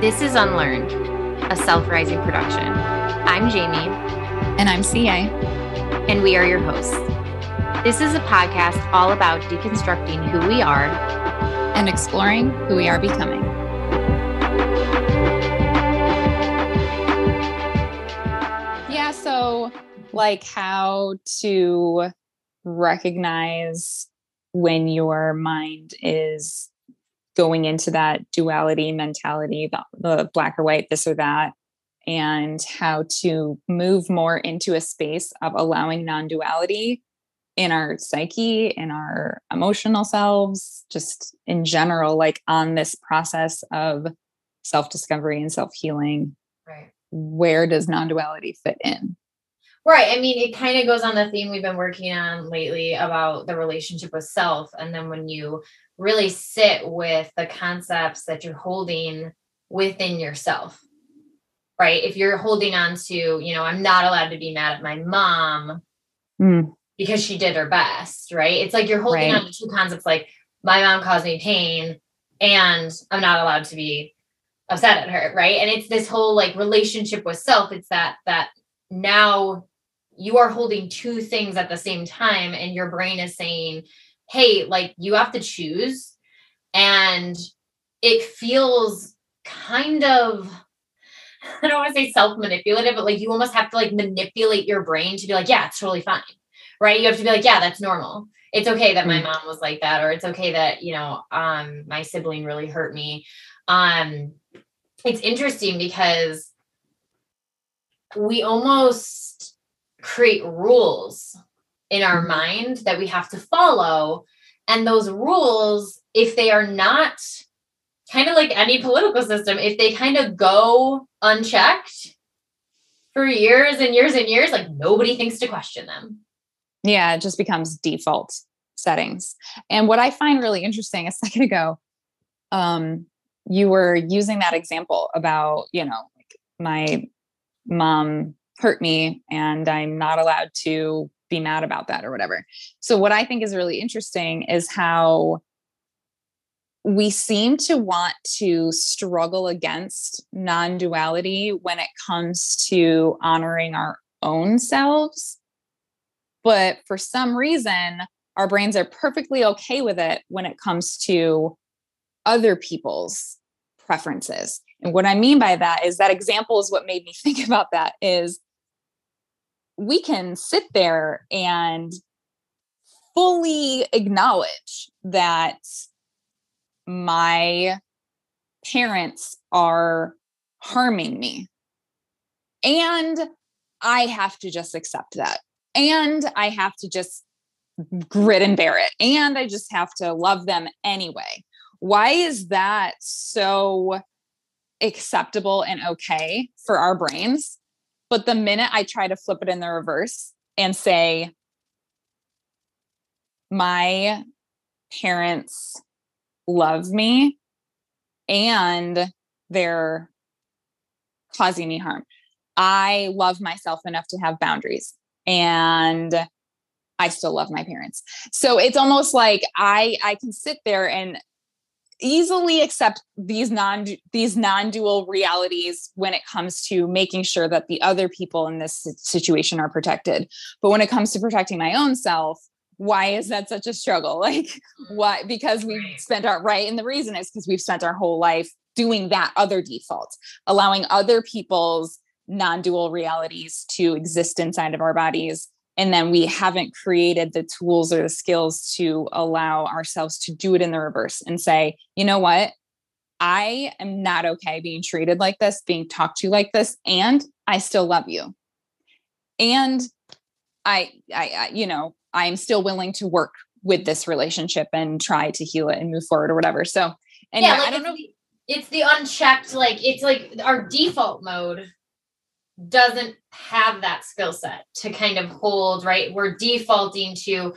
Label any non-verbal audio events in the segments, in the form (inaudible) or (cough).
This is Unlearned, a self-rising production. I'm Jaime. And I'm CA. And we are your hosts. This is a podcast all about deconstructing who we are and exploring who we are becoming. Yeah, so like how to recognize when your mind is going into that duality mentality, the, the black or white, this or that, and how to move more into a space of allowing non duality in our psyche, in our emotional selves, just in general, like on this process of self discovery and self healing. Right. Where does non duality fit in? Right. I mean, it kind of goes on the theme we've been working on lately about the relationship with self. And then when you really sit with the concepts that you're holding within yourself right if you're holding on to you know i'm not allowed to be mad at my mom mm. because she did her best right it's like you're holding right. on to two concepts like my mom caused me pain and i'm not allowed to be upset at her right and it's this whole like relationship with self it's that that now you are holding two things at the same time and your brain is saying hey, like you have to choose. And it feels kind of, (laughs) I don't want to say self manipulative, but like you almost have to like manipulate your brain to be like, yeah, it's totally fine. Right. You have to be like, yeah, that's normal. It's okay that my mm. mom was like that, or it's okay that, you know, um, my sibling really hurt me. Um, it's interesting because we almost create rules in our mind that we have to follow. And those rules, if they are not kind of like any political system, if they kind of go unchecked for years and years and years, like nobody thinks to question them. Yeah, it just becomes default settings. And what I find really interesting a (laughs) second ago, um, you were using that example about, you know, like my mom hurt me and I'm not allowed to be mad about that or whatever. So, what I think is really interesting is how we seem to want to struggle against non duality when it comes to honoring our own selves. But for some reason, our brains are perfectly okay with it when it comes to other people's preferences. And what I mean by that is that example is what made me (laughs) think about that is we can sit there and fully acknowledge that my parents are harming me. And I have to just accept that. And I have to just grit and bear it. And I just have to love them anyway. Why is that so acceptable and okay for our brains? But the minute I try to flip it in the reverse and say, my parents love me and they're causing me harm. I love myself enough to have boundaries and I still love my parents. So it's almost like I I can sit there and easily accept these non these non-dual realities when it comes to making sure that the other people in this situation are protected. But when it comes to protecting my own self why is that such a struggle? (laughs) Like why because we've spent our right and the reason is because we've spent our whole life doing that other default allowing other people's non-dual realities to exist inside of our bodies and then we haven't created the tools or the skills to allow ourselves to do it in the reverse and say you know what i am not okay being treated like this being talked to like this and i still love you and i i, I you know i'm still willing to work with this relationship and try to heal it and move forward or whatever. So, and yeah, like I don't know. It's the unchecked, like it's like our default mode doesn't have that skill set to kind of hold, right? We're defaulting to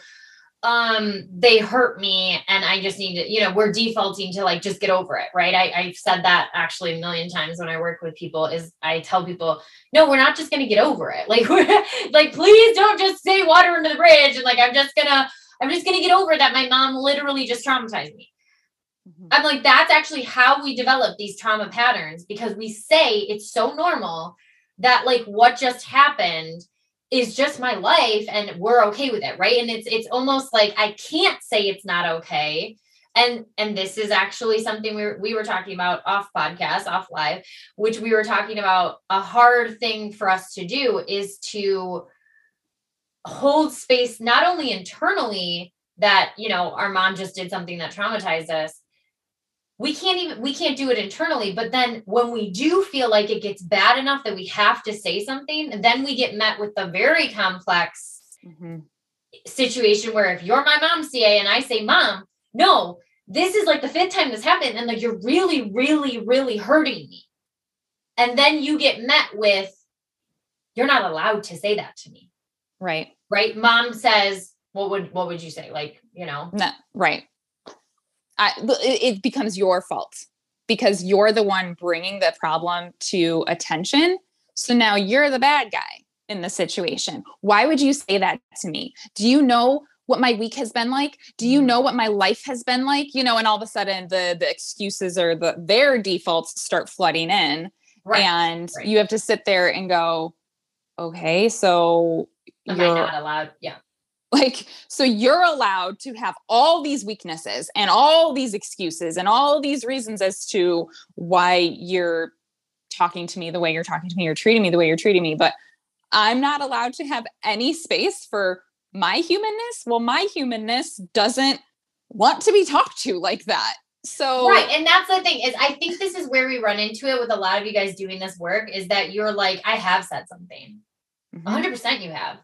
um they hurt me and i just need to you know we're defaulting to like just get over it right I, i've said that actually a million times when i work with people is i tell people no we're not just going to get over it (laughs) like like please don't just say water under the bridge and like i'm just gonna i'm just gonna get over that my mom literally just traumatized me mm-hmm. i'm like that's actually how we develop these trauma patterns because we say it's so normal that like what just happened is just my life and we're okay with it right? And it's it's almost like i can't say it's not okay. And and this is actually something we were, we were talking about off podcast off live which we were talking about a hard thing for us to do is to hold space not only internally that you know our mom just did something that traumatized us we can't even we can't do it internally but then when we do feel like it gets bad enough that we have to say something then we get met with the very complex mm-hmm. situation where if you're my mom ca and i say mom no this is like the fifth time this happened and like you're really really really hurting me. And then you get met with you're not allowed to say that to me. Right. Right? Mom says what would what would you say? Like you know? No, right I, it becomes your fault because you're the one bringing the problem to attention. So now you're the bad guy in the situation. Why would you say that to me? Do you know what my week has been like? Do you know what my life has been like? You know, and all of a sudden the the excuses or the their defaults start flooding in. Right. And right. you have to sit there and go, okay, so Am you're not allowed. Yeah. Like, so you're allowed to have all these weaknesses and all these excuses and all these reasons as to why you're talking to me the way you're talking to me, you're treating me the way you're treating me. But I'm not allowed to have any space for my humanness. Well, my humanness doesn't want to be talked to like that. So right, and that's the thing is I think this is where we run into it with a lot of you guys doing this work is that you're like I have said something. 100% mm-hmm. you have.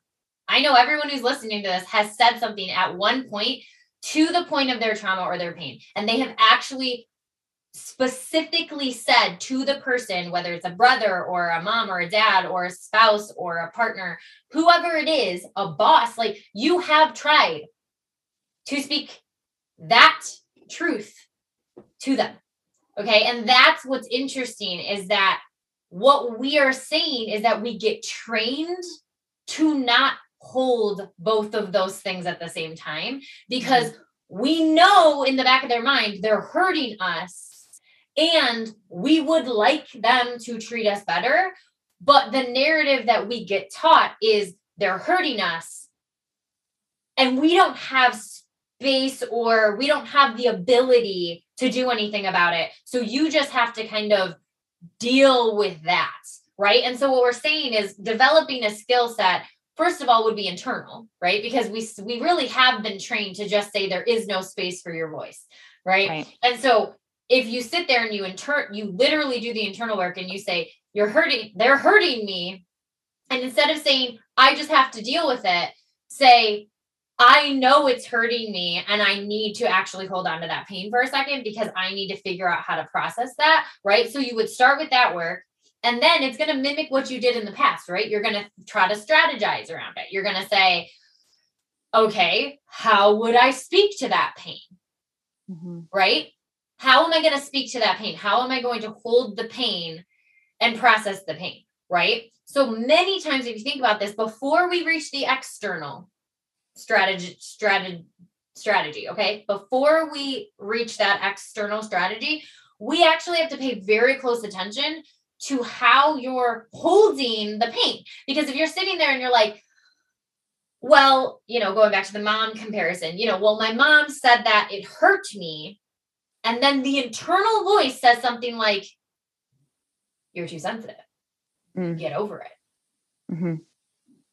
I know everyone who's listening to this has said something at one point to the point of their trauma or their pain. And they have actually specifically said to the person, whether it's a brother or a mom or a dad or a spouse or a partner, whoever it is, a boss, like you have tried to speak that truth to them. Okay. And that's what's interesting is that what we are saying is that we get trained to not hold both of those things at the same time because mm-hmm. we know in the back of their mind they're hurting us and we would like them to treat us better. But the narrative that we get taught is they're hurting us and we don't have space or we don't have the ability to do anything about it. So you just have to kind of deal with that. Right. And so what we're saying is developing a skill set first of all would be internal right? Because we we really have been trained to just say there is no space for your voice right, right. and so if you sit there and you inter you literally do the internal work and you say you're hurting they're hurting me and instead of saying i just have to deal with it say i know it's hurting me and i need to actually hold on to that pain for a second because i need to figure out how to process that right? So you would start with that work and then it's going to mimic what you did in the past, right? You're going to try to strategize around it. You're going to say, okay, how would I speak to that pain? Mm-hmm. Right? How am I going to speak to that pain? How am I going to hold the pain and process the pain? Right? So many times, if you think about this, before we reach the external strategy, strategy, strategy, okay, before we reach that external strategy, we actually have to pay very close attention to how you're holding the pain. Because if you're sitting there and you're like, well, you know, going back to the mom comparison, you know, well, my mom said that it hurt me. And then the internal voice says something like, you're too sensitive. Mm. Get over it. Mm-hmm.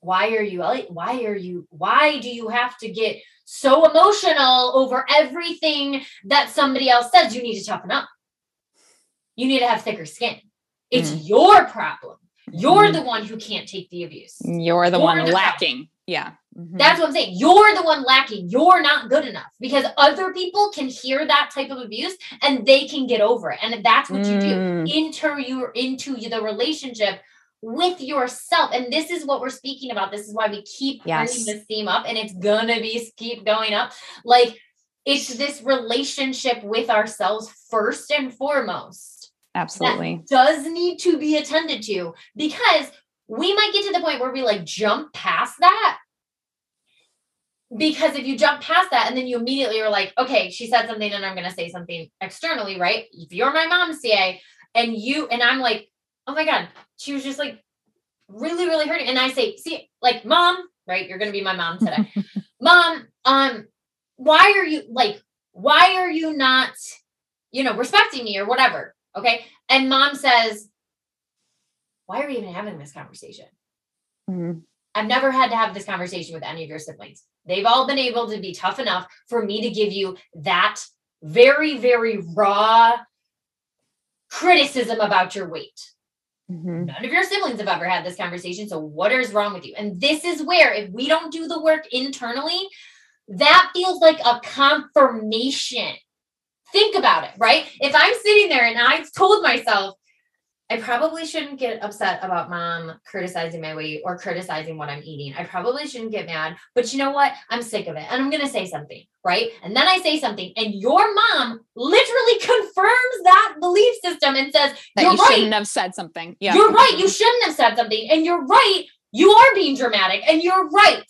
Why are you, why are you, why do you have to get so emotional over everything that somebody else says? You need to toughen up. You need to have thicker skin. It's mm. your problem. You're mm. the one who can't take the abuse. You're the You're one the lacking. Problem. Yeah. Mm-hmm. That's what I'm saying. You're the one lacking. You're not good enough because other people can hear that type of abuse and they can get over it. And that's what mm. you do. Mm. Enter you into the relationship with yourself. And this is what we're speaking about. This is why we keep yes. bringing this theme up and it's gonna be keep going up. Like it's this relationship with ourselves first and foremost. Absolutely. does need to be attended to because we might get to the point where we like jump past that because if you jump past that and then you immediately are like, okay, she said something and I'm going to say something externally, right? If you're my mom, CA, and you, and I'm like, oh my God, she was just like really, really hurting. And I say, see, like, mom, right? You're going to be my mom today. (laughs) mom, um, why are you like, why are you not, you know, respecting me or whatever? Okay. And mom says, why are we even having this conversation? Mm-hmm. I've never had to have this conversation with any of your siblings. They've all been able to be tough enough for me to give you that very, very raw criticism about your weight. Mm-hmm. None of your siblings have ever had this conversation. So, what is wrong with you? And this is where, if we don't do the work internally, that feels like a confirmation. Think about it, right? If I'm sitting there and I've told myself, I probably shouldn't get upset about mom criticizing my weight or criticizing what I'm eating. I probably shouldn't get mad, but you know what? I'm sick of it and I'm going to say something, right? And then I say something, and your mom literally (laughs) confirms that belief system and says, that You're you right. shouldn't have said something. Yeah. You're right. You shouldn't have said something. And you're right. You are being dramatic and you're right.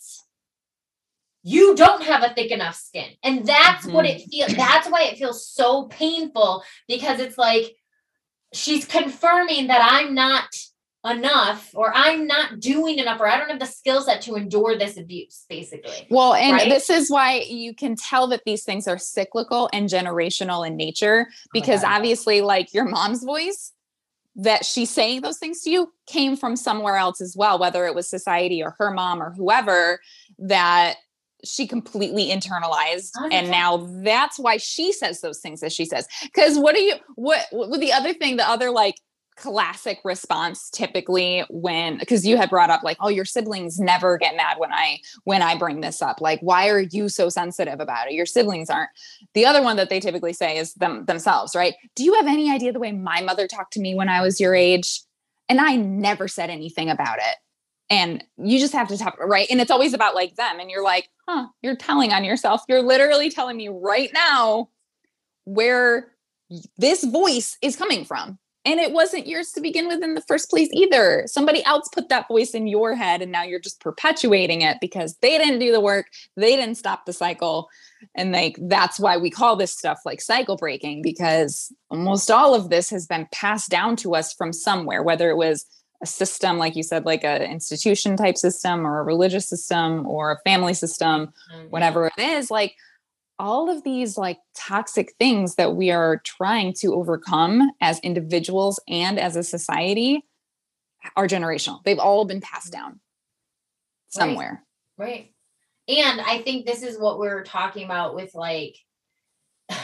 You don't have a thick enough skin. And that's mm-hmm. what it feels. That's why it feels so painful because it's like, she's confirming that I'm not enough or I'm not doing enough or I don't have the skill set to endure this abuse, basically. Well, and right? this is why you can tell that these things are cyclical and generational in nature oh because oh obviously, like your mom's voice that she's saying those things to you came from somewhere else as well, whether it was society or her mom or whoever that she completely internalized and now that's why she says those things as she says. Because what are you what, what the other thing the other like classic response typically when because you had brought up like oh your siblings never get mad when i when i bring this up. Like why are you so sensitive about it? Your siblings aren't. The other one that they typically say is them themselves right? Do you have any idea the way my mother talked to me when i was your age? And i never said anything about it and you just have to talk right? And it's always about like them and you're like huh you're telling on yourself. You're literally telling me right now where this voice is coming from. And it wasn't yours to begin with in the first place either. Somebody else put that voice in your head and now you're just perpetuating it because they didn't do the work they didn't stop the cycle and like that's why we call this stuff like cycle breaking because almost all of this has been passed down to us from somewhere whether it was a system like you said like an institution type system or a religious system or a family system mm-hmm. whatever it is like all of these like toxic things that we are trying to overcome as individuals and as a society are generational they've all been passed down somewhere right, right. and i think this is what we're talking about with like (sighs)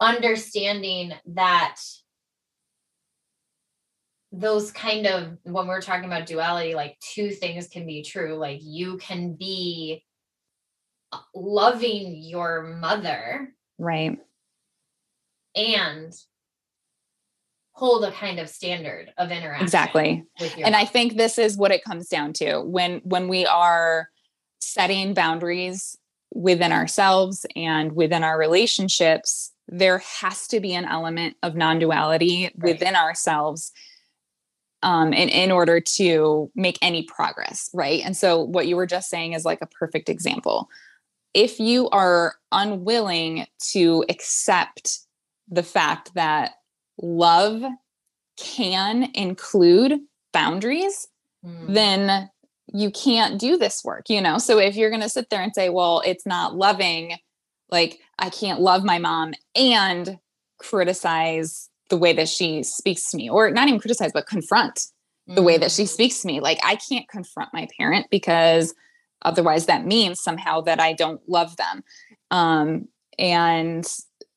understanding that those kind of when we're talking about duality like two things can be true. Like you can be uh, loving your mother right. and hold a kind of standard of interaction exactly. and i think this is what it comes down to. When when we are setting boundaries within ourselves and within our relationships there has to be an element of non-duality right. within ourselves um, in, in order to make any progress, right? And so, what you were just saying is like a perfect example. If you are unwilling to accept the fact that love can include boundaries, mm. then you can't do this work, you know? So, if you're going to sit there and say, well, it's not loving, like, I can't love my mom and criticize the way that she speaks to me, or not even criticize, but confront mm-hmm. the way that she mm. speaks to me. Like I can't confront my parent because otherwise that means somehow that I don't love them. Um, and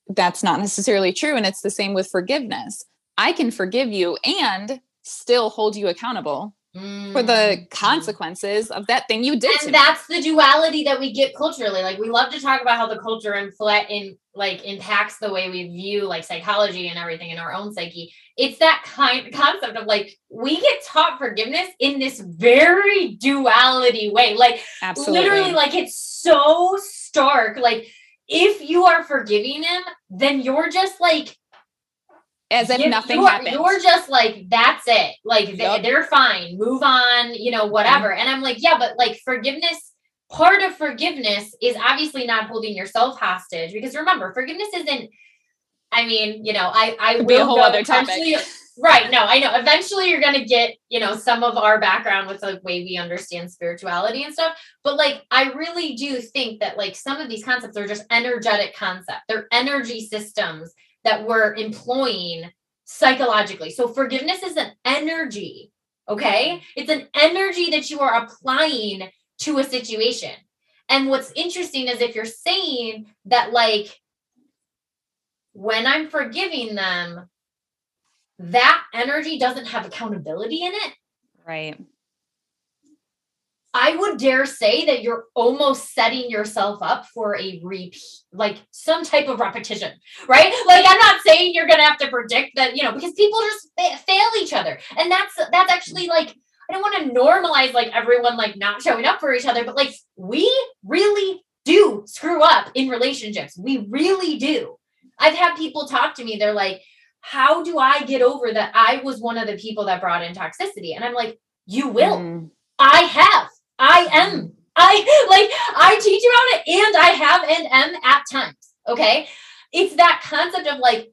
that's not necessarily true. And it's the same with forgiveness. I can forgive you and still hold you accountable for the mm-hmm. consequences of that thing you did. And that's me. the duality that we get culturally. Like we love to talk about how the culture infl- in like impacts the way we view like psychology and everything in our own psyche. It's that kind concept of like we get taught forgiveness in this very duality way. Like Absolutely. literally, like it's so stark. Like if you are forgiving him, then you're just like as if you, nothing you're, happened. You're just like, that's it. Like yep. they, are fine. Move on, you know, whatever. Mm-hmm. And I'm like, yeah, but like forgiveness, part of forgiveness is obviously not holding yourself hostage because remember, forgiveness isn't, I mean, you know, I, I will be a whole other topic. Right. No, I know. Eventually you're gonna get, you know, some of our background with the way we understand spirituality and stuff. But like I really do think that like some of these concepts are just energetic concepts. They're energy systems that we're employing psychologically. So forgiveness is an energy, okay? It's an energy that you are applying to a situation. And what's interesting is if you're saying that, like, when I'm forgiving them, that energy doesn't have accountability in it. Right. I would dare say that you're almost setting yourself up for a repeat, like some type of repetition, right? Like I'm not saying you're gonna have to predict that, you know, because people just fail each other, and that's that's actually like I don't want to normalize like everyone like not showing up for each other, but like we really do screw up in relationships. We really do. I've had people talk to me. They're like, "How do I get over that? I was one of the people that brought in toxicity," and I'm like, "You will." Mm. I have. I am. I like I teach about it and I have and am at times. Okay. It's that concept of like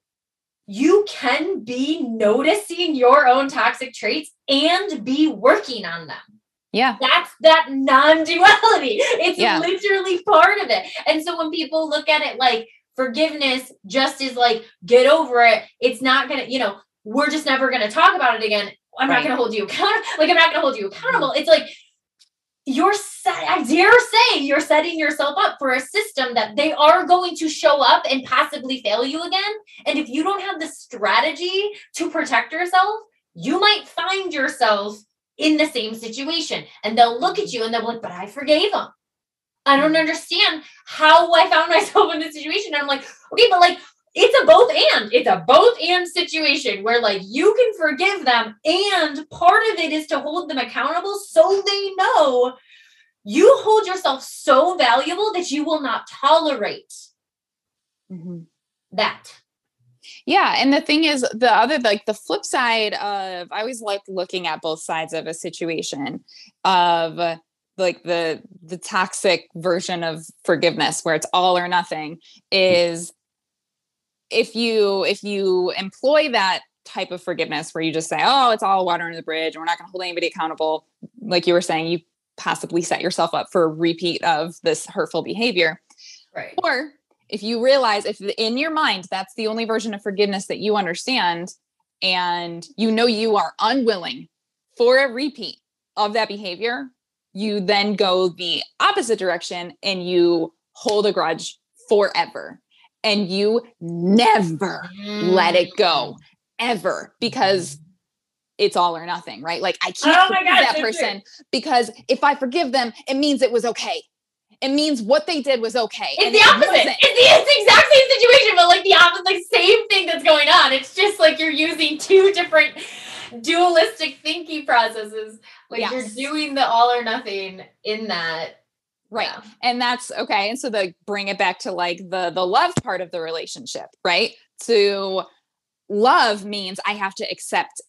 you can be noticing your own toxic traits and be working on them. Yeah. That's that non-duality. (laughs) It's yeah. literally part of it. And so when people look at it like forgiveness just is like get over it, it's not gonna, you know, we're just never gonna talk about it again. I'm right. not gonna hold you accountable. Like I'm not gonna hold you accountable. It's like you're set, I dare say you're setting yourself up for a system that they are going to show up and possibly fail you again. And if you don't have the strategy to protect yourself, you might find yourself in the same situation. And they'll look at you and they'll be like, but I forgave them. I don't mm. understand how I found (laughs) myself in this situation. And I'm like, okay, but like it's a both and it's a both and situation where like you can forgive them and part of it is to hold them accountable so they know you hold yourself so valuable that you will not tolerate mm-hmm. that yeah and the thing is the other like the flip side of i always like looking at both sides of a situation of like the the toxic version of forgiveness where it's all or nothing is if you if you employ that type of forgiveness where you just say oh it's all water under the bridge and we're not going to hold anybody accountable like you were saying you possibly set yourself up for a repeat of this hurtful behavior. Right. Or if you realize if in your mind that's the only version of forgiveness that you understand and you know you are unwilling for a repeat of that behavior you then go the opposite direction and you hold a grudge forever and you never mm. let it go mm. ever because it's all or nothing, right? Like I can't oh forgive God, that person because if I forgive them, it means it was okay. It means what they did was okay. It's the opposite. It it's, the, it's the exact same situation, but like the opposite, like same thing that's going on. It's just like you're using two different dualistic thinking processes. Like yes. you're doing the all or nothing in that right. Yeah. and that's okay and so the bring it back to like the the love part of the relationship right? To love means i have to accept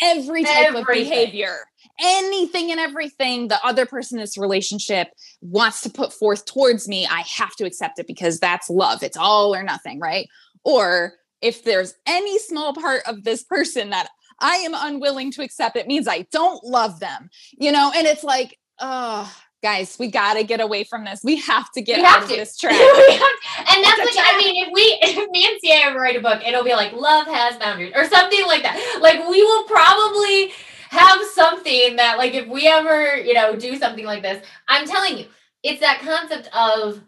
every type everything. of behavior anything and everything the other person in this relationship wants to put forth towards me i have to accept it because that's love it's all or nothing right? Or if there's any small part of this person that i am unwilling to accept it means i don't love them you know? And it's like oh guys, we got to get away from this. We have to get out of this (laughs) trap. and that's like, I mean, if we, (laughs) if me and ever write a book, it'll be like love has boundaries or something like that. Like we will probably have something that like, if we ever, you know, do something like this, I'm telling you, it's that concept of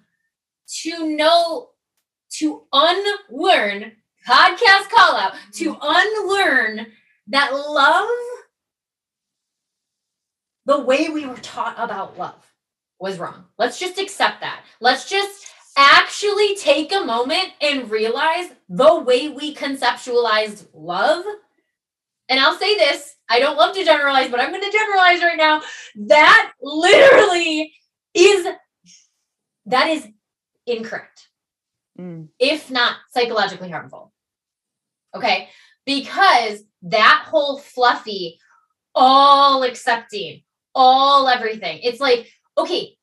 to know, to unlearn podcast call out, to mm-hmm. unlearn that love the way we were taught about love was wrong. Let's just accept that. Let's just actually take a moment and realize the way we conceptualized love. And I'll say this I don't love to generalize, but I'm going to generalize right now. That literally is that is incorrect. Mm. If not psychologically harmful. Okay? Because that whole fluffy all accepting, all everything. It's like, okay,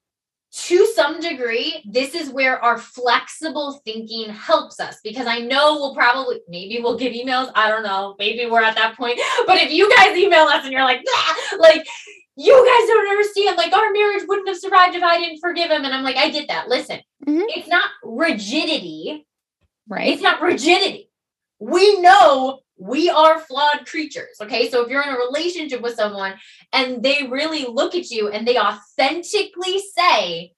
to some degree, this is where our flexible thinking helps us because I know we'll probably, maybe we'll get emails. I don't know. Maybe we're at that point. But if you guys email us and you're like, ah, like, you guys don't understand, like, our marriage wouldn't have survived if I didn't forgive him. And I'm like, I get that. Listen, mm-hmm. it's not rigidity. Right. It's not rigidity. We know we are flawed creatures. Okay. So if you're in a relationship with someone and they really look at you and they authentically say,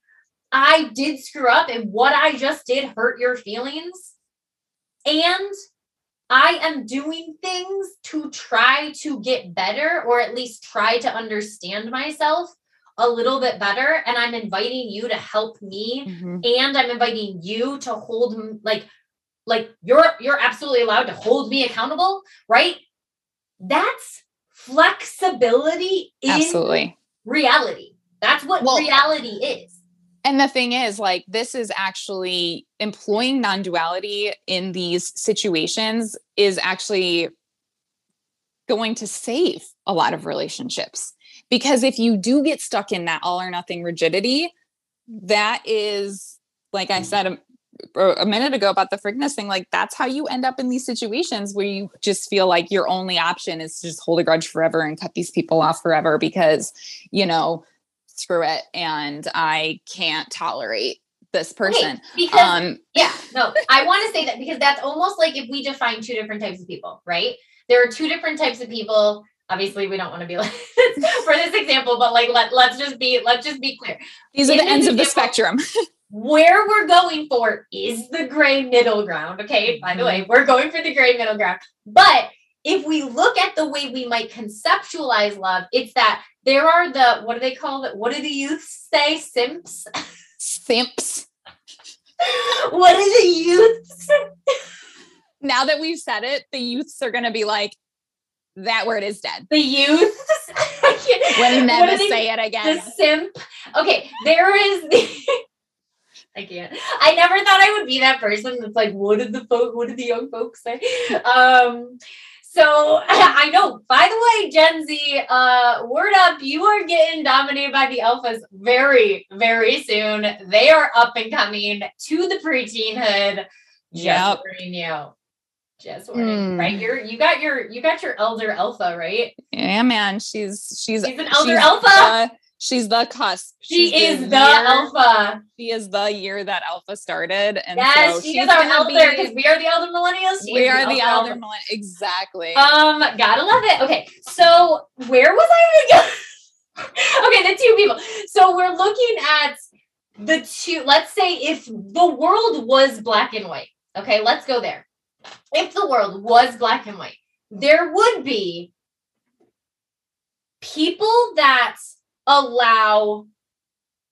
I did screw up and what I just did hurt your feelings. And I am doing things to try to get better or at least try to understand myself a little bit better. And I'm inviting you to help me. Mm-hmm. And I'm inviting you to hold, like, like you're you're absolutely allowed to hold me accountable right? That's flexibility in absolutely. reality. That's what well, reality is. and the thing is like this is actually employing non-duality in these situations is actually going to save a lot of relationships. Because if you do get stuck in that all or nothing rigidity that is like i said a minute ago about the forgiveness thing, like that's how you end up in these situations where you just feel like your only option is to just hold a grudge forever and cut these people off forever because, you know, screw it. And I can't tolerate this person. Because, um, yeah, no, I want to say that because that's almost like if we define two different types of people, right? There are two different types of people. Obviously, we don't want to be (laughs) like for this example, but like let, let's just be let's just be clear. These are the ends of the spectrum. (laughs) where we're going for is the gray middle ground. Okay. By the way, mm-hmm. we're going for the gray middle ground. But if we look at the way we might conceptualize love, it's that there are the, what do they call it? What do the youths say? Simps? Simps. (laughs) what do the youths? now that we've said it, the youths are going to be like, that word is dead. The youths. (laughs) we'll never say it again. The simp. Okay, there is the (laughs) I can't. I never thought I would be that person that's like, what did the folk, what did the young folks say? Um, so (laughs) I know, by the way, Gen Z, uh, word up, you are getting dominated by the alphas very, very soon. They are up and coming to the preteenhood. Just yep. warning you. Just warning, mm. right? You're you got your you got your elder alpha, right? Yeah, man. She's she's she's an elder she's, alpha. Uh, She's the cusp. She is the, alpha. She is the year that alpha started. And yes, so she is our elder because we are the elder millennials. She we are the, the elder, elder millennials. Exactly. Um, gotta love it. Okay, so where was I? (laughs) okay, the two people. So we're looking at the two. Let's say if the world was black and white. Okay, let's go there. If the world was black and white, there would be people that allow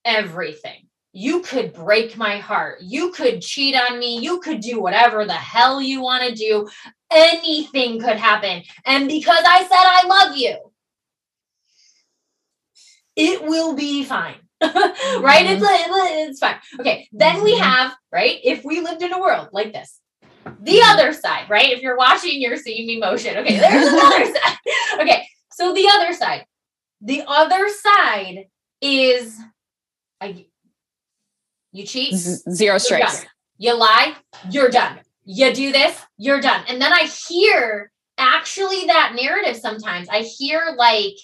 everything. You could break my heart. You could cheat on me. You could do whatever the hell you want to do. Anything could happen. And because I said I love you, it will be fine. (laughs) right? Mm-hmm. It's, it's fine. Okay. Then we mm-hmm. have, right? If we lived in a world like this, the other side, right? If you're watching, you're seeing me motion. Okay. There's another (laughs) side. Okay. So the other side, the other side is I, you cheat, zero strikes. You lie, you're done. You do this, you're done. And then I hear actually that narrative sometimes. I hear like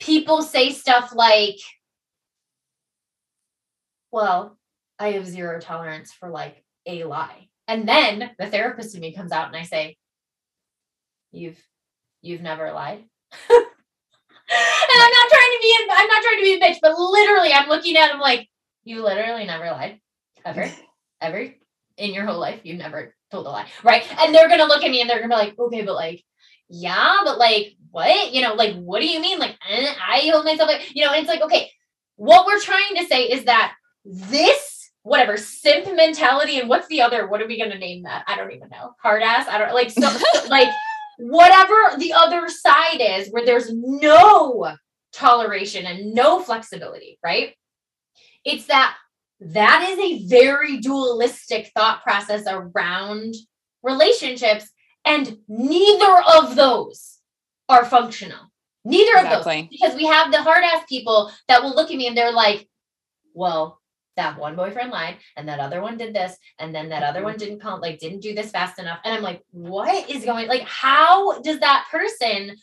people say stuff like, well, I have zero tolerance for like a lie. And then the therapist in me comes out and I say, You've you've never lied. (laughs) and I'm not trying to be a, I'm not trying to be a bitch, but literally I'm looking at him like, you literally never lied. Ever. Ever in your whole life. You've never told a lie. Right. And they're gonna look at me and they're gonna be like, okay, but like, yeah, but like what? You know, like, what do you mean? Like, eh, I hold myself, like, you know, and it's like, okay, what we're trying to say is that this, whatever, simp mentality, and what's the other, what are we going to name that? I don't even know. Hard ass. I don't like, so, like, (laughs) whatever the other side is, where there's no toleration and no flexibility, right? It's that that is a very dualistic thought process around relationships and neither of those are functional. Neither exactly. of those. Because we have the hard ass people that will look at me and they're like, well, that one boyfriend lied and that other one did this and then that other one didn't come like didn't do this fast enough and i'm like what is going like how does that person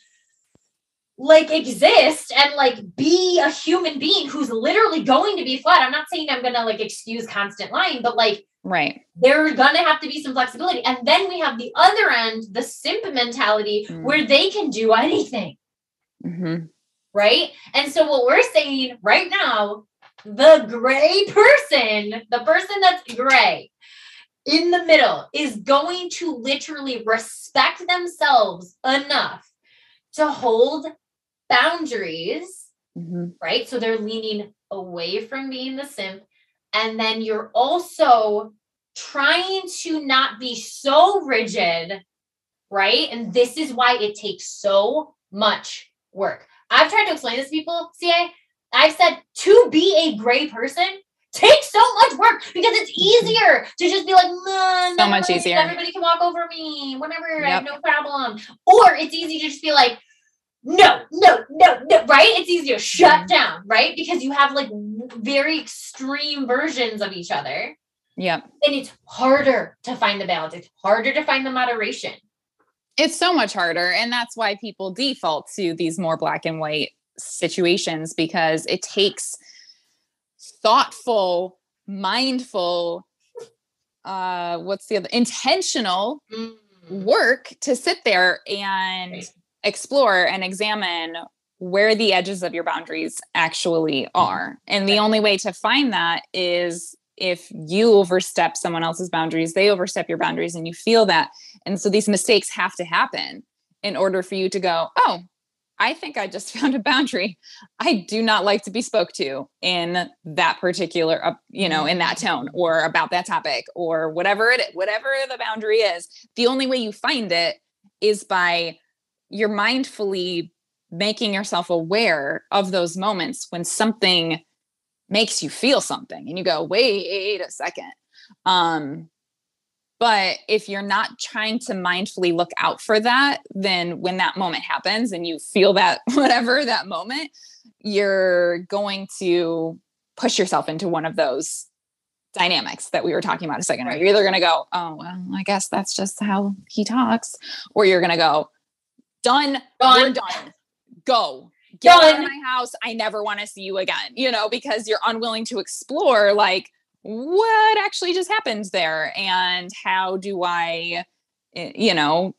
like exist and like be a human being who's literally going to be flat i'm not saying i'm gonna like excuse constant lying but like Right. There's going to have to be some flexibility. And then we have the other end, the simp mentality, mm. where they can do anything. Mm-hmm. Right. And so, what we're saying right now, the gray person, the person that's gray in the middle, is going to literally respect themselves enough to hold boundaries. Mm-hmm. Right. So, they're leaning away from being the simp and then you're also trying to not be so rigid, right? And this is why it takes so much work. I've tried to explain this to people, CA. I've said to be a gray person takes so much work because it's mm-hmm. easier to just be like, so much easier. Everybody can walk over me, whatever, yep. I have no problem. Or it's easy to just be like, no, no, no, no, right? It's easier shut mm-hmm. down, right? Because you have like very extreme versions of each other. Yeah. And it's harder to find the balance. It's harder to find the moderation. It's so much harder. And that's why people default to these more black and white situations because it takes thoughtful, mindful, uh, what's the other intentional mm. work to sit there and explore and examine where the edges of your boundaries actually are. And the only way to find that is if you overstep someone else's boundaries, they overstep your boundaries, and you feel that. And so these mistakes have to happen in order for you to go, oh, I think I just (laughs) found a boundary. I do not like to be spoke to in that particular, uh, you know, in that tone or about that topic or whatever it, whatever the boundary is. The only way you find it is by you're mindfully making yourself aware of those moments when something makes you feel something and you go wait a second um but if you're not trying to mindfully look out for that then when that moment happens and you feel that (laughs) whatever that moment you're going to push yourself into one of those dynamics that we were talking about a second ago. You're either going to go, oh, well, I guess that's just how he talks, or you're going to go, done. done. We're done. Go. Get done. out of my house. I never want to see you again. You know, because you're unwilling to explore like what actually just happened there and how do I, eh, you know,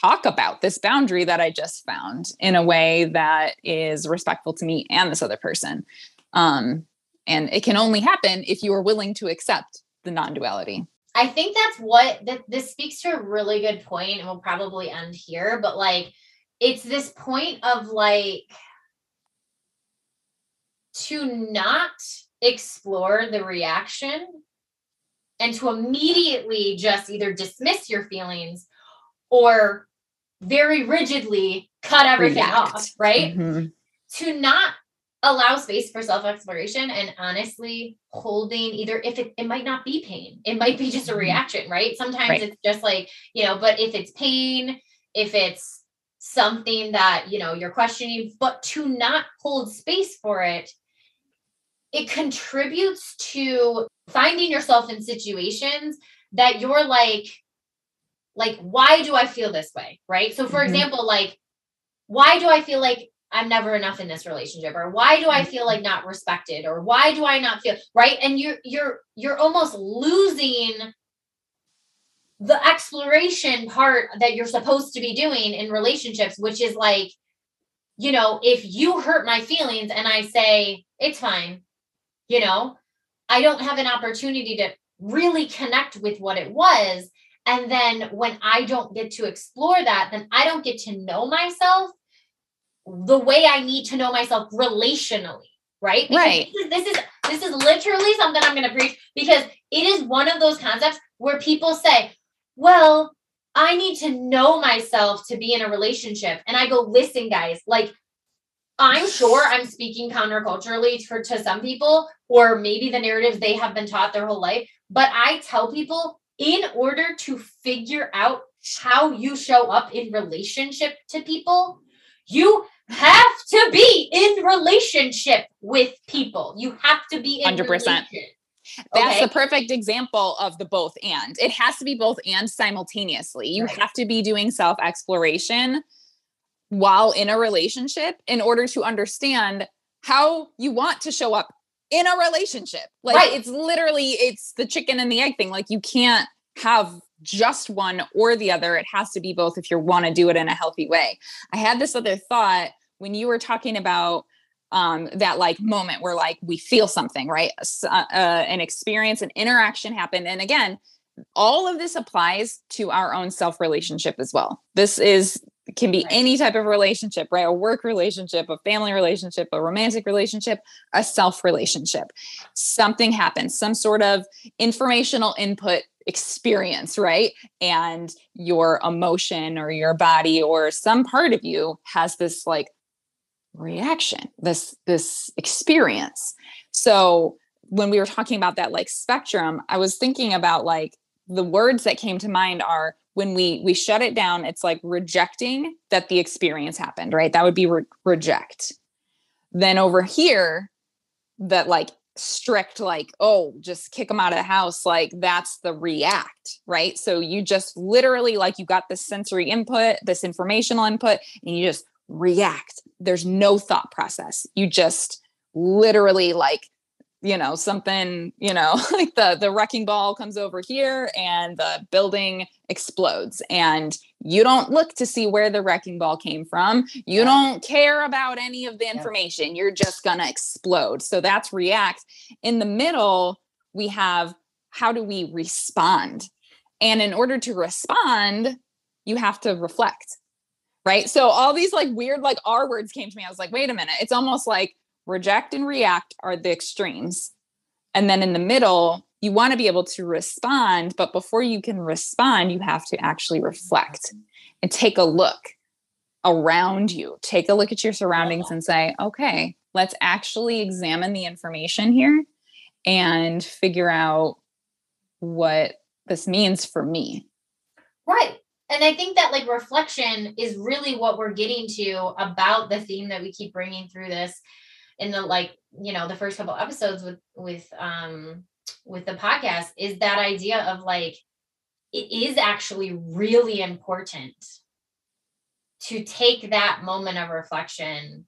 talk about this boundary that I just found in a way that is respectful to me and this other person. Um, and it can only happen if you are willing to accept the non-duality. I think that's what that this speaks to a really good point, and we'll probably end here. But like, it's this point of like to not explore the reaction and to immediately just either dismiss your feelings or very rigidly cut everything React. off, right? Mm-hmm. To not allow space for self exploration and honestly holding either if it, it might not be pain it might be just a mm-hmm. reaction right sometimes right. it's just like you know but if it's pain if it's something that you know you're questioning but to not hold space for it it contributes to finding yourself in situations that you're like like why do i feel this way right so for mm-hmm. example like why do i feel like I'm never enough in this relationship or why do I feel like not respected or why do I not feel right? And you're you're you're almost losing the exploration part that you're supposed to be doing in relationships which is like you know if you hurt my feelings and I say it's fine you know I don't have an opportunity to really connect with what it was. And then when I don't get to explore that, then I don't get to know myself the way I need to know myself relationally. Right. Because right. This is, this is this is literally something I'm going to preach because it is one of those concepts where people say, "Well, I need to know myself to be in a relationship." And I go, "Listen, guys, like I'm sure I'm speaking counterculturally for to some people, or maybe the narratives they have been taught their whole life. But I tell people in order to figure out how you show up in relationship to people, you have to be in relationship with people. You have to be in 100%. Relation. That's okay. the perfect example of the both and. It has to be both and simultaneously. You right. have to be doing self exploration while in a relationship in order to understand how you want to show up in a relationship. Like right. it's literally it's the chicken and the egg thing. Like you can't have just one or the other. It has to be both if you want to do it in a healthy way. I had this other thought when you were talking about um, that like moment where like we feel something, right? Uh, uh, an experience, an interaction happened. And again, all of this applies to our own self relationship as well. This is can be right. any type of relationship, right? A work relationship, a family relationship, a romantic relationship, a self relationship. Something happens, some sort of informational input experience, right? And your emotion or your body or some part of you has this like reaction, this this experience. So when we were talking about that like spectrum, I was thinking about like the words that came to mind are when we we shut it down it's like rejecting that the experience happened right that would be re- reject then over here that like strict like oh just kick them out of the house like that's the react right? So you just literally like you got this sensory input this informational input and you just react. There's no thought process. You just literally like you know something you know (laughs) like the the wrecking ball comes over here and the building explodes. And you don't look to see where the wrecking ball came from. You yeah. don't care about any of the information. Yeah. you're just gonna explode. So that's react. In the middle we have how do we respond? And in order to respond you have to reflect right? So all these like weird like r words came to me. I was like wait a minute. It's almost like reject and react are the extremes. And then in the middle, you want to be able to respond, but before you can respond, you have to actually reflect and take a look around you. Take a look at your surroundings uh-huh. and say, okay, let's actually examine the information here and figure out what this means for me. Right. And I think that like reflection is really what we're getting to about the theme that we keep bringing through this in the like you know the first couple episodes with with um with the podcast is that idea of like it is actually really important to take that moment of reflection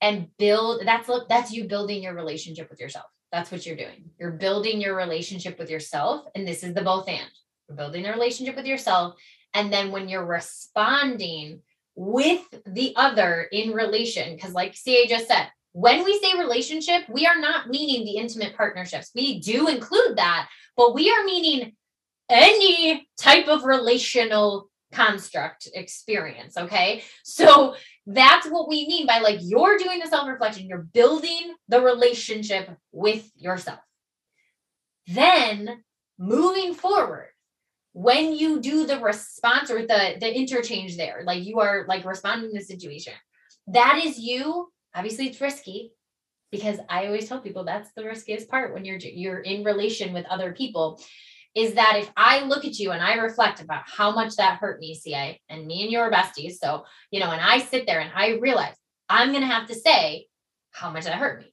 and build that's that's you building your relationship with yourself. That's what you're doing. You're building your relationship with yourself and this is the both and. You're building the relationship with yourself and then when you're responding with the other in relation. Because, like CA just said, when we say relationship, we are not meaning the intimate partnerships. We do include that, but we are meaning any type of relational construct experience. Okay. So that's what we mean by like you're doing the self reflection, you're building the relationship with yourself. Then moving forward, when you do the response or the the interchange there like you are like responding to the situation that is you obviously it's risky because i always tell people that's the riskiest part when you're you're in relation with other people is that if i look at you and i reflect about how much that hurt me ca and me and your besties so you know and i sit there and i realize i'm going to have to say how much that hurt me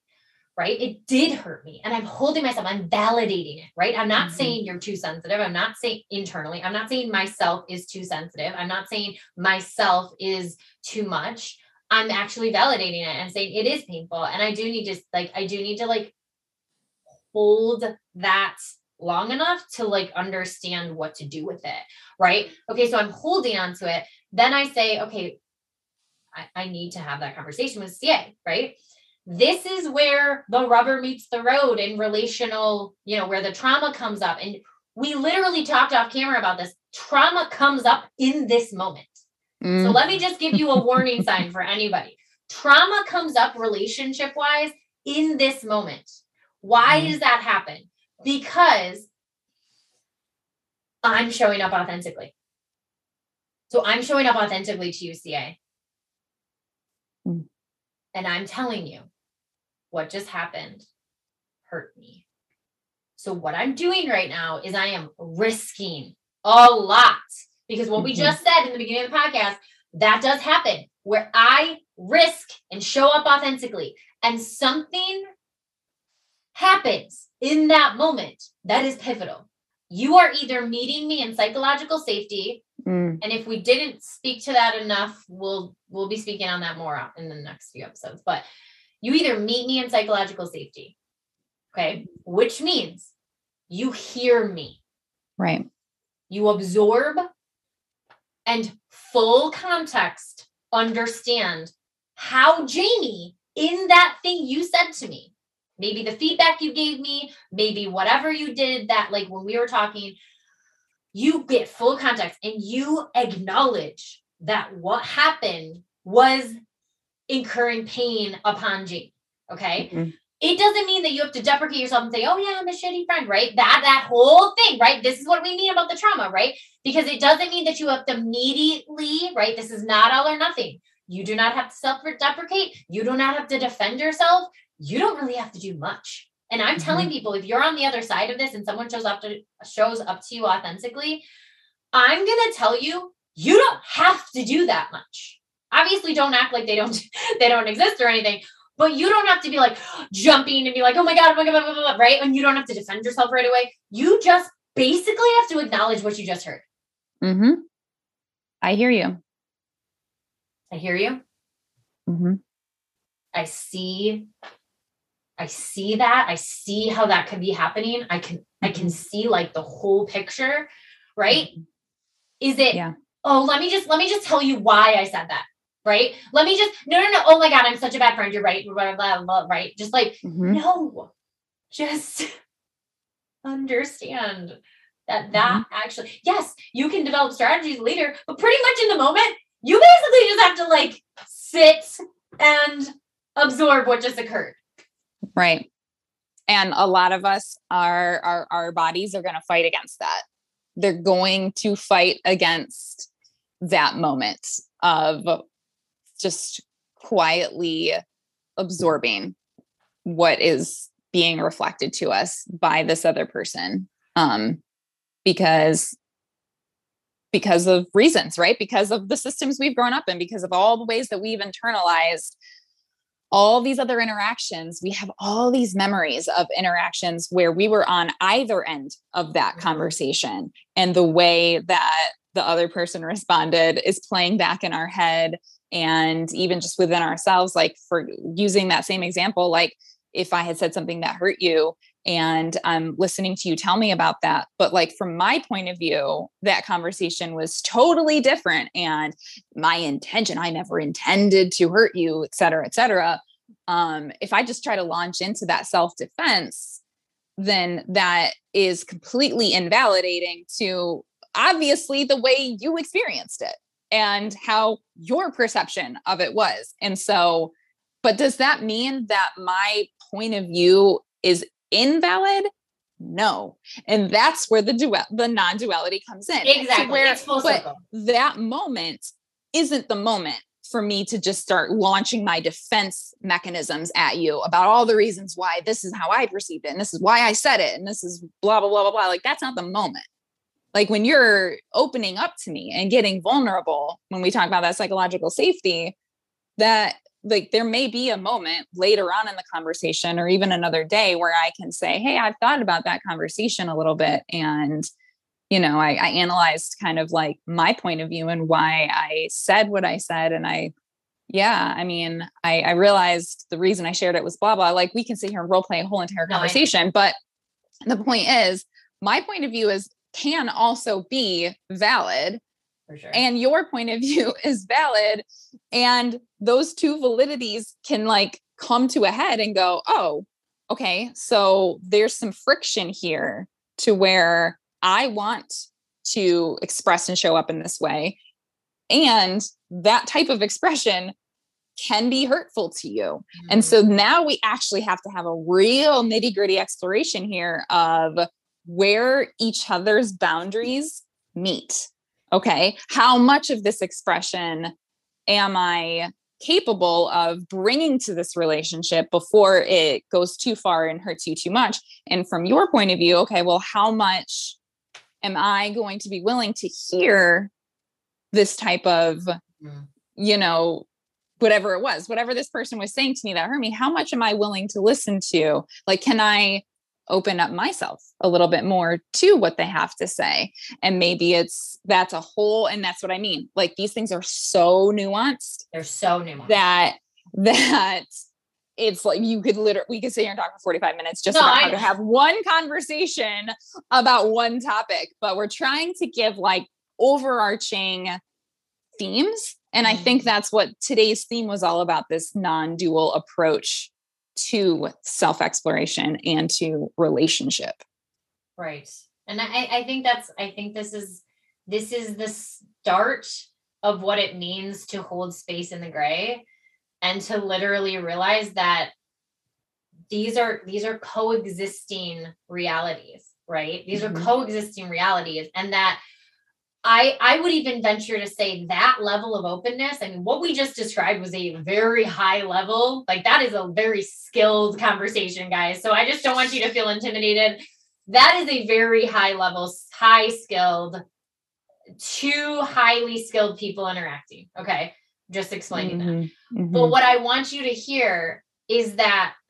right? It did hurt me. And I'm holding myself, I'm validating it, right? I'm not mm-hmm. saying you're too sensitive. I'm not saying internally, I'm not saying myself is too sensitive. I'm not saying myself is too much. I'm actually validating it and saying it is painful. And I do need to, like, I do need to, like, hold that long enough to like understand what to do with it right okay so i'm holding on to it then i say okay I, I need to have that conversation with ca right this is where the rubber meets the road in relational, you know, where the trauma comes up. And we literally talked off camera about this. Trauma comes up in this moment. Mm. So let me just give you a warning sign for anybody. Trauma comes up relationship wise in this moment. Why mm. does that happen? Because I'm showing up authentically. So I'm showing up authentically to you, CA. Mm. And I'm telling you what just happened hurt me. So what I'm doing right now is I am risking a lot because what mm-hmm. we just said in the beginning of the podcast, that does happen where I risk and show up authentically and something happens in that moment that is pivotal. You are either meeting me in psychological safety Mm. And if we didn't speak to that enough, we'll we'll be speaking on that more in the next few episodes. But you either meet me in psychological safety, okay, which means you hear me. Right. You absorb and full context understand how Jaime in that thing you said to me, maybe the feedback you gave me, maybe whatever you did that like when we were talking, you get full context and you acknowledge that what happened was incurring pain upon Jake. Okay. Mm-hmm. It doesn't mean that you have to deprecate yourself and say, oh yeah, I'm a shitty friend, right? That that whole thing, right? This is what we mean about the trauma, right? Because it doesn't mean that you have to immediately, right? This is not all or nothing. You do not have to self-deprecate. You do not have to defend yourself. You don't really have to do much. And I'm mm-hmm. telling people, if you're on the other side of this and someone shows up to shows up to you authentically, I'm gonna tell you, you don't have to do that much. Obviously, don't act like they don't (laughs) they don't exist or anything. But you don't have to be like jumping and be like, oh my god, oh my god, blah, blah, blah, right? And you don't have to defend yourself right away. You just basically have to acknowledge what you just heard. Mm-hmm. I hear you. I hear you. Mm-hmm. I see I see that. I see how that could be happening. I can I can mm-hmm. see like the whole picture, right? Mm-hmm. Is it yeah. oh, let me just let me just tell you why I said that. Right? Let me just no no no. Oh my god, I'm such a bad friend. You're right. Blah, blah, blah, right? Just like mm-hmm. no. Just (laughs) understand that that mm-hmm. actually yes, you can develop strategies later, but pretty much in the moment, you basically just have to like sit and absorb what just occurred Right. And a lot of us are our our bodies are going to fight against that. They're going to fight against that moment of just quietly absorbing what is being reflected to us by this other person um because because of reasons right because of the systems we've grown up in because of all the ways that we've internalized all these other interactions, we have all these memories of interactions where we were on either end of that mm-hmm. conversation. And the way that the other person responded is playing back in our head. And even just within ourselves, like for using that same example, like if I had said something that hurt you and I'm listening to you tell me about that. But like from my point of view, that conversation was totally different. And my intention, I never intended to hurt you, et cetera, et cetera. Um, if I just try to launch into that self defense, then that is completely invalidating to obviously the way you experienced it and how your perception of it was. And so, but does that mean that my point of view is invalid? No. And that's where the dual the non-duality comes in. Exactly. where but that moment isn't the moment for me to just start launching my defense mechanisms at you about all the reasons why this is how I perceived it and this is why I said it and this is blah blah blah blah blah. Like that's not the moment like when you're opening up to me and getting vulnerable when we talk about that psychological safety that like there may be a moment later on in the conversation or even another day where I can say, Hey, I've thought about that conversation a little bit. And, you know, I, I analyzed kind of like my point of view and why I said what I said. And I, yeah, I mean, I, I realized the reason I shared it was blah, blah. Like we can sit here and role play a whole entire conversation. but the point is, my point of view is can also be valid Sure. And your point of view (laughs) is valid. And those two validities can like come to a head and go, oh, okay, so there's some friction here to where I want to express and show up in this way. And that type of expression can be hurtful to you. Mm-hmm. And so now we actually have to have a real nitty gritty exploration here of where each other's boundaries meet. Okay. How much of this expression am I capable of bringing to this relationship before it goes too far and hurts you too much? And from your point of view, okay, well, how much am I going to be willing to hear this type of, mm. you know, whatever it was, whatever this person was saying to me that hurt me, how much am I willing to listen to? Like, can I open up myself a little bit more to what they have to say? And maybe it's that's a whole, and that's what I mean. Like, these things are so nuanced. They're so nuanced. That, (laughs) that, it's like you could literally we could sit here and talk for 45 minutes just no, about how to have one conversation about one topic but we're trying to give like overarching themes and I think mm. that's what today's theme was all about this non dual approach to self exploration and to relationship. Right. And I, I think that's, I think this is, this is the start of what it means to hold space in the gray and to literally realize that these are these are coexisting realities right these mm-hmm. are coexisting realities and that I I would even venture to say that level of openness. I mean, what we just described was a very high level. Like that is a very skilled conversation, guys. So I just don't want you to feel intimidated. That is a very high level, high skilled, two highly skilled people interacting. Okay, just explaining mm-hmm. that. Mm-hmm. But what I want you to hear is that (clears throat)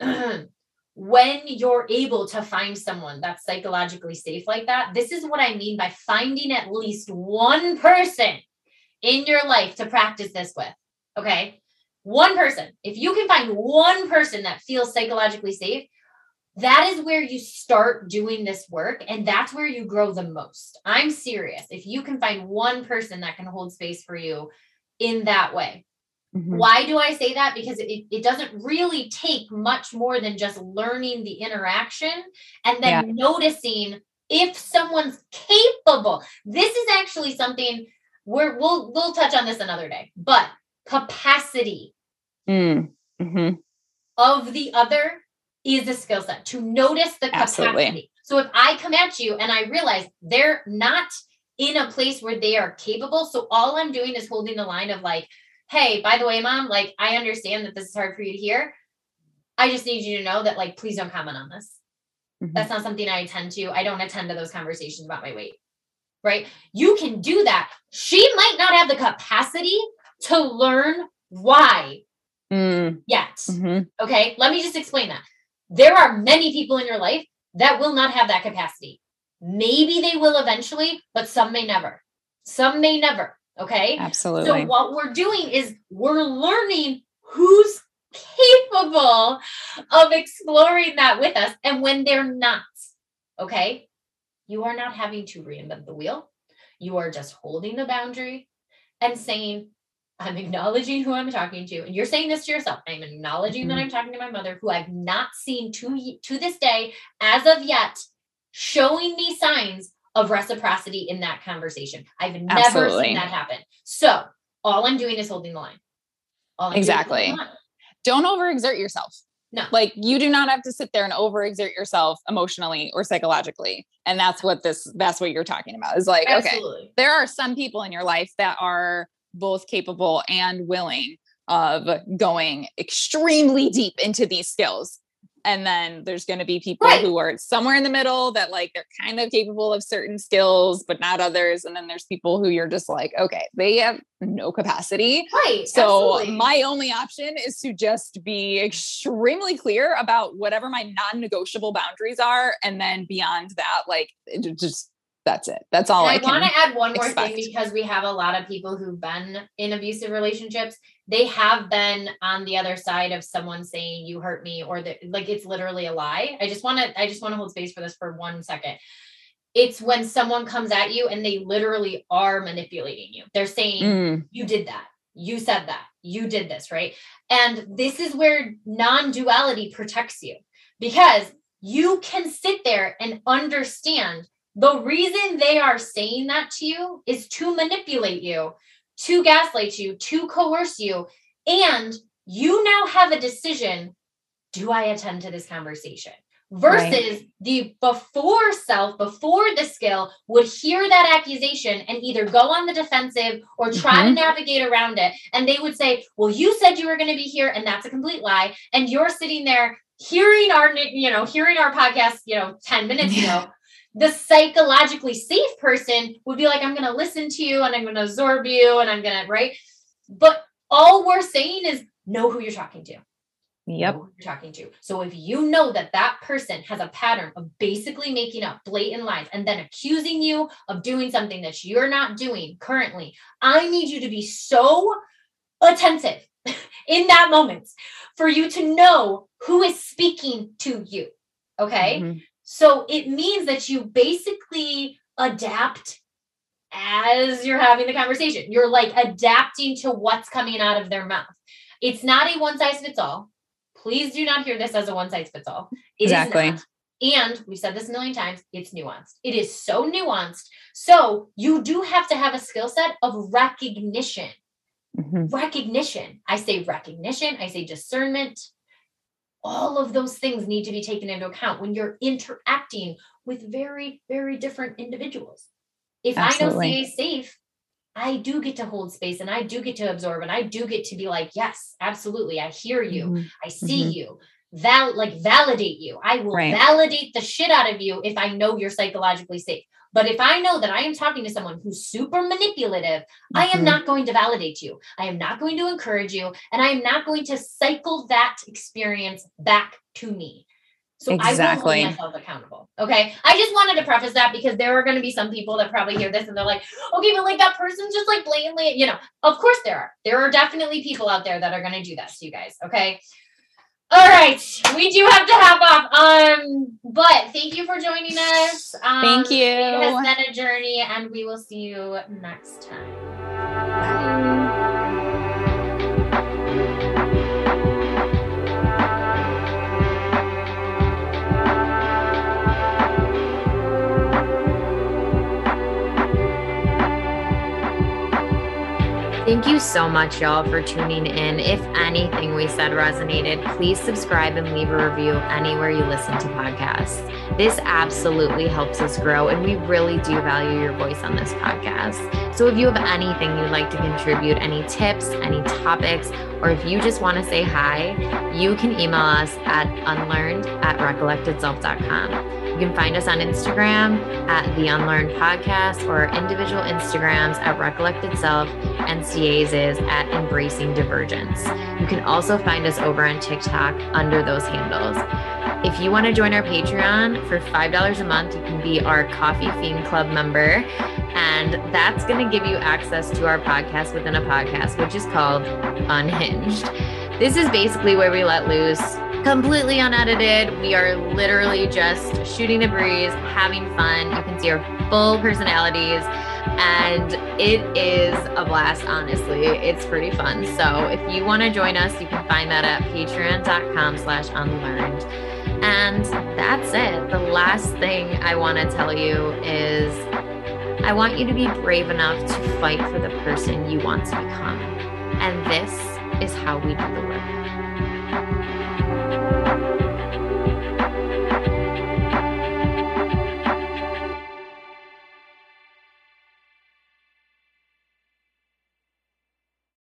when you're able to find someone that's psychologically safe like that, this is what I mean by finding at least one person in your life to practice this with. Okay. One person. If you can find one person that feels psychologically safe, that is where you start doing this work and that's where you grow the most. I'm serious. If you can find one person that can hold space for you in that way, Mm-hmm. Why do I say that? Because it, it doesn't really take much more than just learning the interaction and then yeah. noticing if someone's capable. This is actually something we're we'll we'll touch on this another day, but capacity mm. mm-hmm. of the other is a skill set to notice the capacity. Absolutely. So if I come at you and I realize they're not in a place where they are capable, so all I'm doing is holding the line of like, hey, by the way, mom, like I understand that this is hard for you to hear. I just need you to know that, like, please don't comment on this. Mm-hmm. That's not something I attend to. I don't attend to those conversations about my weight. Right. You can do that. She might not have the capacity to learn why mm. yet. Mm-hmm. Okay. Let me just explain that. There are many people in your life that will not have that capacity. Maybe they will eventually, but some may never. Some may never. Okay. Absolutely. So what we're doing is we're learning who's capable of exploring that with us. And when they're not, okay, you are not having to reinvent the wheel. You are just holding the boundary and saying, I'm acknowledging who I'm talking to. And you're saying this to yourself. I'm acknowledging mm-hmm. that I'm talking to my mother, who I've not seen to, to this day, as of yet, showing me signs of reciprocity in that conversation. I've never Absolutely. seen that happen. So all I'm doing is holding the line. exactly. The line. Don't overexert yourself. No. Like you do not have to sit there and overexert yourself emotionally or psychologically. And that's what this that's what you're talking about. Is like, Absolutely. okay, there are some people in your life that are both capable and willing of going extremely deep into these skills and then there's going to be people right. who are somewhere in the middle that like they're kind of capable of certain skills but not others and then there's people who you're just like okay they have no capacity right so absolutely. my only option is to just be extremely clear about whatever my non-negotiable boundaries are and then beyond that like just that's it. That's all I, I want to add one more expect. thing because we have a lot of people who've been in abusive relationships. They have been on the other side of someone saying you hurt me or that like it's literally a lie. I just want to I just want to hold space for this for one second. It's when someone comes at you and they literally are manipulating you. They're saying mm. you did that. You said that. You did this, right? And this is where non-duality protects you because you can sit there and understand The reason they are saying that to you is to manipulate you, to gaslight you, to coerce you. And you now have a decision do I attend to this conversation? Versus right. the before self, before the skill would hear that accusation and either go on the defensive or try mm-hmm. to navigate around it. And they would say, Well, you said you were going to be here, and that's a complete lie. And you're sitting there hearing our, you know, hearing our podcast, you know, 10 minutes (laughs) ago. The psychologically safe person would be like, I'm going to listen to you and I'm going to absorb you and I'm going to, right? But all we're saying is know who you're talking to. Yep. You're talking to. So if you know that that person has a pattern of basically making up blatant lies and then accusing you of doing something that you're not doing currently, I need you to be so attentive (laughs) in that moment for you to know who is speaking to you. Okay. Mm-hmm. So it means that you basically adapt as you're having the conversation. You're like adapting to what's coming out of their mouth. It's not a one size fits all Please do not hear this as a one size fits all. It exactly. And we've said this a million times, it's nuanced. It is so nuanced. So you do have to have a skill set of recognition. Mm-hmm. Recognition. I say recognition, I say discernment. All of those things need to be taken into account when you're interacting with very, very different individuals. If Absolutely. I know CA safe, I do get to hold space and I do get to absorb and I do get to be like, yes, absolutely. I hear you. Mm-hmm. I see mm-hmm. you. Val like validate you. I will right. validate the shit out of you if I know you're psychologically safe. But if I know that I am talking to someone who's super manipulative, mm-hmm. I am mm-hmm. not going to validate you. I am not going to encourage you. And I am not going to cycle that experience back to me. So exactly. I will hold myself accountable. Okay. I just wanted to preface that because there are going to be some people that probably hear this and they're like, okay, but like that person's just like blatantly, you know, of course there are. There are definitely people out there that are going to do that to you guys. Okay. All right. We do have to have off. Um, but thank you for joining us. Um, thank you. It has been a journey and we will see you next time. Bye. Thank you so much, y'all, for tuning in. If anything we said resonated, please subscribe and leave a review anywhere you listen to podcasts. This absolutely helps us grow, and we really do value your voice on this podcast. So if you have anything you'd like to contribute, any tips, any topics, or if you just want to say hi, you can email us at unlearned at recollectedself.com. You can find us on Instagram at The Unlearned Podcast or individual Instagrams at Recollected Self and CA's is at Embracing Divergence. You can also find us over on TikTok under those handles. If you want to join our Patreon for $5 a month, you can be our Coffee Fiend Club member. And that's going to give you access to our podcast within a podcast, which is called Unhinged. This is basically where we let loose completely unedited. We are literally just shooting the breeze, having fun. You can see our full personalities and it is a blast honestly. It's pretty fun. So if you want to join us you can find that at patreon.com slash unlearned. And that's it. The last thing i want to tell you is i want you to be brave enough to fight for the person you want to become. And this is how we do the work